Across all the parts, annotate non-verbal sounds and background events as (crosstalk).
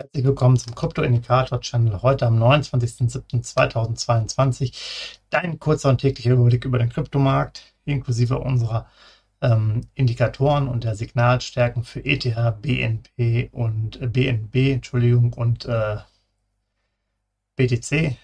Herzlich willkommen zum Krypto-Indikator-Channel heute am 29.07.2022. Dein kurzer und täglicher Überblick über den Kryptomarkt inklusive unserer ähm, Indikatoren und der Signalstärken für ETH, BNP und äh, BNB, Entschuldigung, und äh, BTC.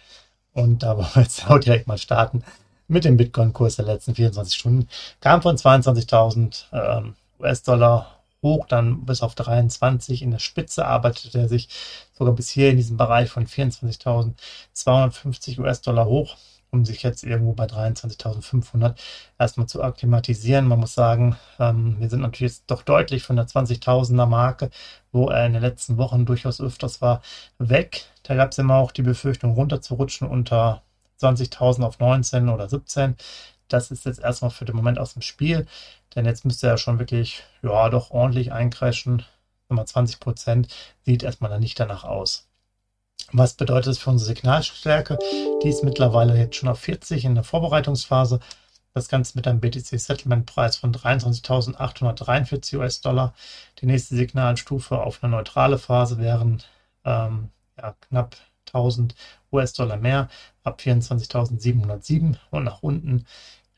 Und da wollen wir jetzt (laughs) auch direkt mal starten mit dem Bitcoin-Kurs der letzten 24 Stunden. Kam von 22.000 ähm, US-Dollar hoch, dann bis auf 23. In der Spitze arbeitete er sich sogar bis hier in diesem Bereich von 24.250 US-Dollar hoch, um sich jetzt irgendwo bei 23.500 erstmal zu akklimatisieren. Man muss sagen, ähm, wir sind natürlich jetzt doch deutlich von der 20.000er Marke, wo er in den letzten Wochen durchaus öfters war, weg. Da gab es immer auch die Befürchtung, runterzurutschen unter 20.000 auf 19 oder 17. Das ist jetzt erstmal für den Moment aus dem Spiel. Denn jetzt müsste er schon wirklich, ja, doch ordentlich einkreischen. Nochmal 20 Prozent sieht erstmal dann nicht danach aus. Was bedeutet das für unsere Signalstärke? Die ist mittlerweile jetzt schon auf 40 in der Vorbereitungsphase. Das Ganze mit einem BTC-Settlement-Preis von 23.843 US-Dollar. Die nächste Signalstufe auf eine neutrale Phase wären ähm, ja, knapp 1000 US-Dollar mehr, ab 24.707 und nach unten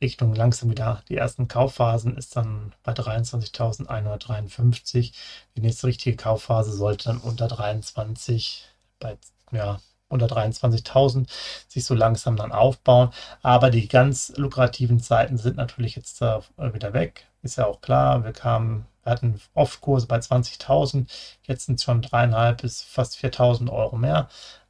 Richtung langsam wieder die ersten Kaufphasen ist dann bei 23.153. Die nächste richtige Kaufphase sollte dann unter 23 bei ja, unter 23.000 sich so langsam dann aufbauen. Aber die ganz lukrativen Zeiten sind natürlich jetzt äh, wieder weg. Ist ja auch klar. Wir kamen, wir hatten Off-Kurse bei 20.000. Jetzt sind es schon dreieinhalb bis fast 4.000 Euro mehr.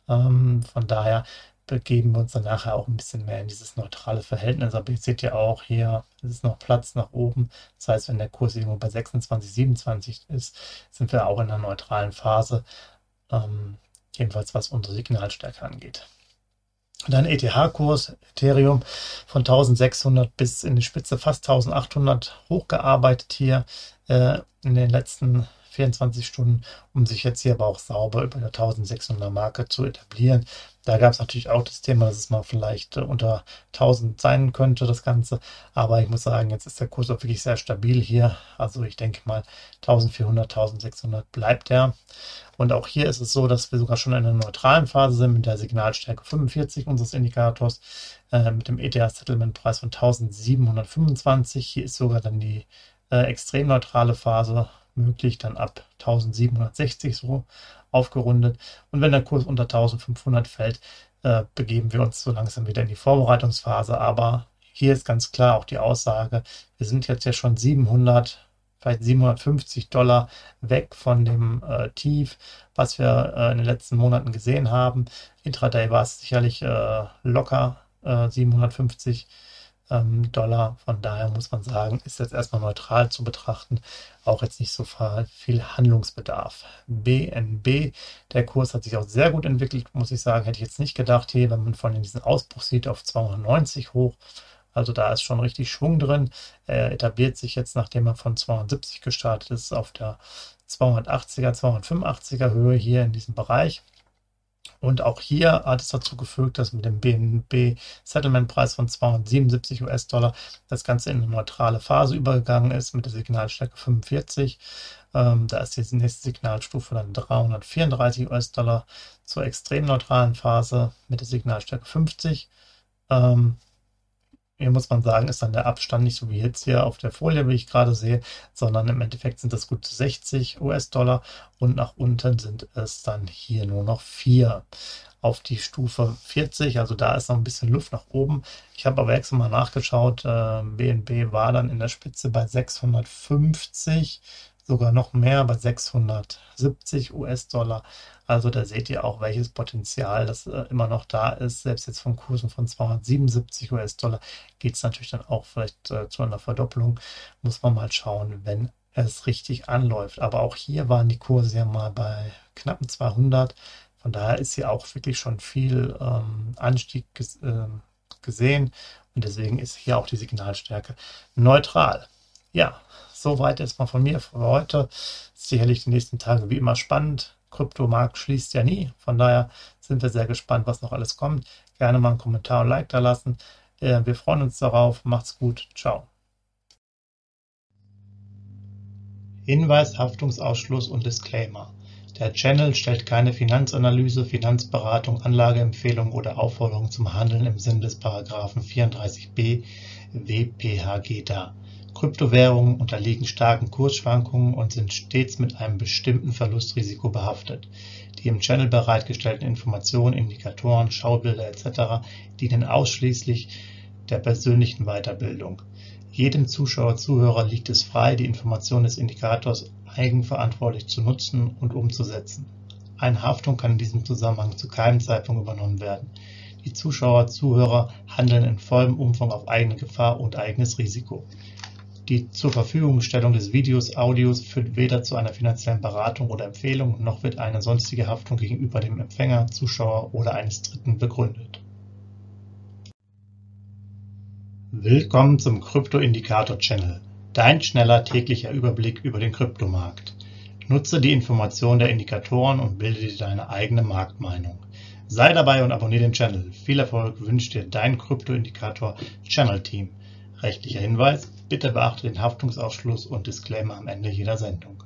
Ähm, von daher begeben wir uns dann nachher auch ein bisschen mehr in dieses neutrale Verhältnis. Aber ihr seht ja auch hier, es ist noch Platz nach oben. Das heißt, wenn der Kurs irgendwo bei 26, 27 ist, sind wir auch in einer neutralen Phase. Ähm, jedenfalls was unsere Signalstärke angeht. Dann ETH-Kurs, Ethereum von 1600 bis in die Spitze fast 1800 hochgearbeitet hier äh, in den letzten 24 Stunden, um sich jetzt hier aber auch sauber über der 1600er Marke zu etablieren. Da gab es natürlich auch das Thema, dass es mal vielleicht äh, unter 1000 sein könnte, das Ganze. Aber ich muss sagen, jetzt ist der Kurs auch wirklich sehr stabil hier. Also ich denke mal 1400, 1600 bleibt er. Und auch hier ist es so, dass wir sogar schon in einer neutralen Phase sind mit der Signalstärke 45 unseres Indikators, äh, mit dem ETH-Settlement-Preis von 1725. Hier ist sogar dann die äh, extrem neutrale Phase möglich, dann ab 1760 so aufgerundet. Und wenn der Kurs unter 1500 fällt, äh, begeben wir uns so langsam wieder in die Vorbereitungsphase. Aber hier ist ganz klar auch die Aussage, wir sind jetzt ja schon 700, vielleicht 750 Dollar weg von dem äh, Tief, was wir äh, in den letzten Monaten gesehen haben. Intraday war es sicherlich äh, locker 750 Dollar ähm, Dollar. Von daher muss man sagen, ist jetzt erstmal neutral zu betrachten. Auch jetzt nicht so viel Handlungsbedarf. BNB, der Kurs hat sich auch sehr gut entwickelt, muss ich sagen. Hätte ich jetzt nicht gedacht, hier, wenn man von diesen Ausbruch sieht, auf 290 hoch. Also da ist schon richtig Schwung drin. Er etabliert sich jetzt, nachdem er von 270 gestartet ist, auf der 280er, 285er Höhe hier in diesem Bereich. Und auch hier hat es dazu gefügt, dass mit dem BNB Settlement Preis von 277 US-Dollar das Ganze in eine neutrale Phase übergegangen ist mit der Signalstärke 45. Ähm, da ist die nächste Signalstufe dann 334 US-Dollar zur extrem neutralen Phase mit der Signalstärke 50. Ähm, hier muss man sagen, ist dann der Abstand nicht so wie jetzt hier auf der Folie, wie ich gerade sehe, sondern im Endeffekt sind das gut 60 US-Dollar und nach unten sind es dann hier nur noch 4 auf die Stufe 40. Also da ist noch ein bisschen Luft nach oben. Ich habe aber extra mal nachgeschaut. Äh, BNB war dann in der Spitze bei 650 sogar noch mehr bei 670 US-Dollar. Also da seht ihr auch, welches Potenzial das äh, immer noch da ist. Selbst jetzt von Kursen von 277 US-Dollar geht es natürlich dann auch vielleicht äh, zu einer Verdopplung. Muss man mal schauen, wenn es richtig anläuft. Aber auch hier waren die Kurse ja mal bei knappen 200. Von daher ist hier auch wirklich schon viel ähm, Anstieg ges äh, gesehen. und deswegen ist hier auch die Signalstärke neutral. Ja, soweit jetzt mal von mir für heute. Sicherlich die nächsten Tage wie immer spannend. Kryptomarkt schließt ja nie. Von daher sind wir sehr gespannt, was noch alles kommt. Gerne mal einen Kommentar und Like da lassen. Äh, wir freuen uns darauf. Macht's gut. Ciao. Hinweis, Haftungsausschluss und Disclaimer. Der Channel stellt keine Finanzanalyse, Finanzberatung, Anlageempfehlung oder Aufforderung zum Handeln im Sinne des Paragraphen 34b WPHG dar. Kryptowährungen unterliegen starken Kursschwankungen und sind stets mit einem bestimmten Verlustrisiko behaftet. Die im Channel bereitgestellten Informationen, Indikatoren, Schaubilder etc. dienen ausschließlich der persönlichen Weiterbildung. Jedem Zuschauer/Zuhörer liegt es frei, die Informationen des Indikators eigenverantwortlich zu nutzen und umzusetzen. Eine Haftung kann in diesem Zusammenhang zu keinem Zeitpunkt übernommen werden. Die Zuschauer/Zuhörer handeln in vollem Umfang auf eigene Gefahr und eigenes Risiko. Die Zurverfügungstellung des Videos, Audios führt weder zu einer finanziellen Beratung oder Empfehlung, noch wird eine sonstige Haftung gegenüber dem Empfänger, Zuschauer oder eines Dritten begründet. Willkommen zum Krypto-Indikator-Channel, dein schneller täglicher Überblick über den Kryptomarkt. Nutze die Informationen der Indikatoren und bilde dir deine eigene Marktmeinung. Sei dabei und abonniere den Channel. Viel Erfolg wünscht dir dein Krypto-Indikator Channel Team. Rechtlicher Hinweis, bitte beachte den Haftungsausschluss und Disclaimer am Ende jeder Sendung.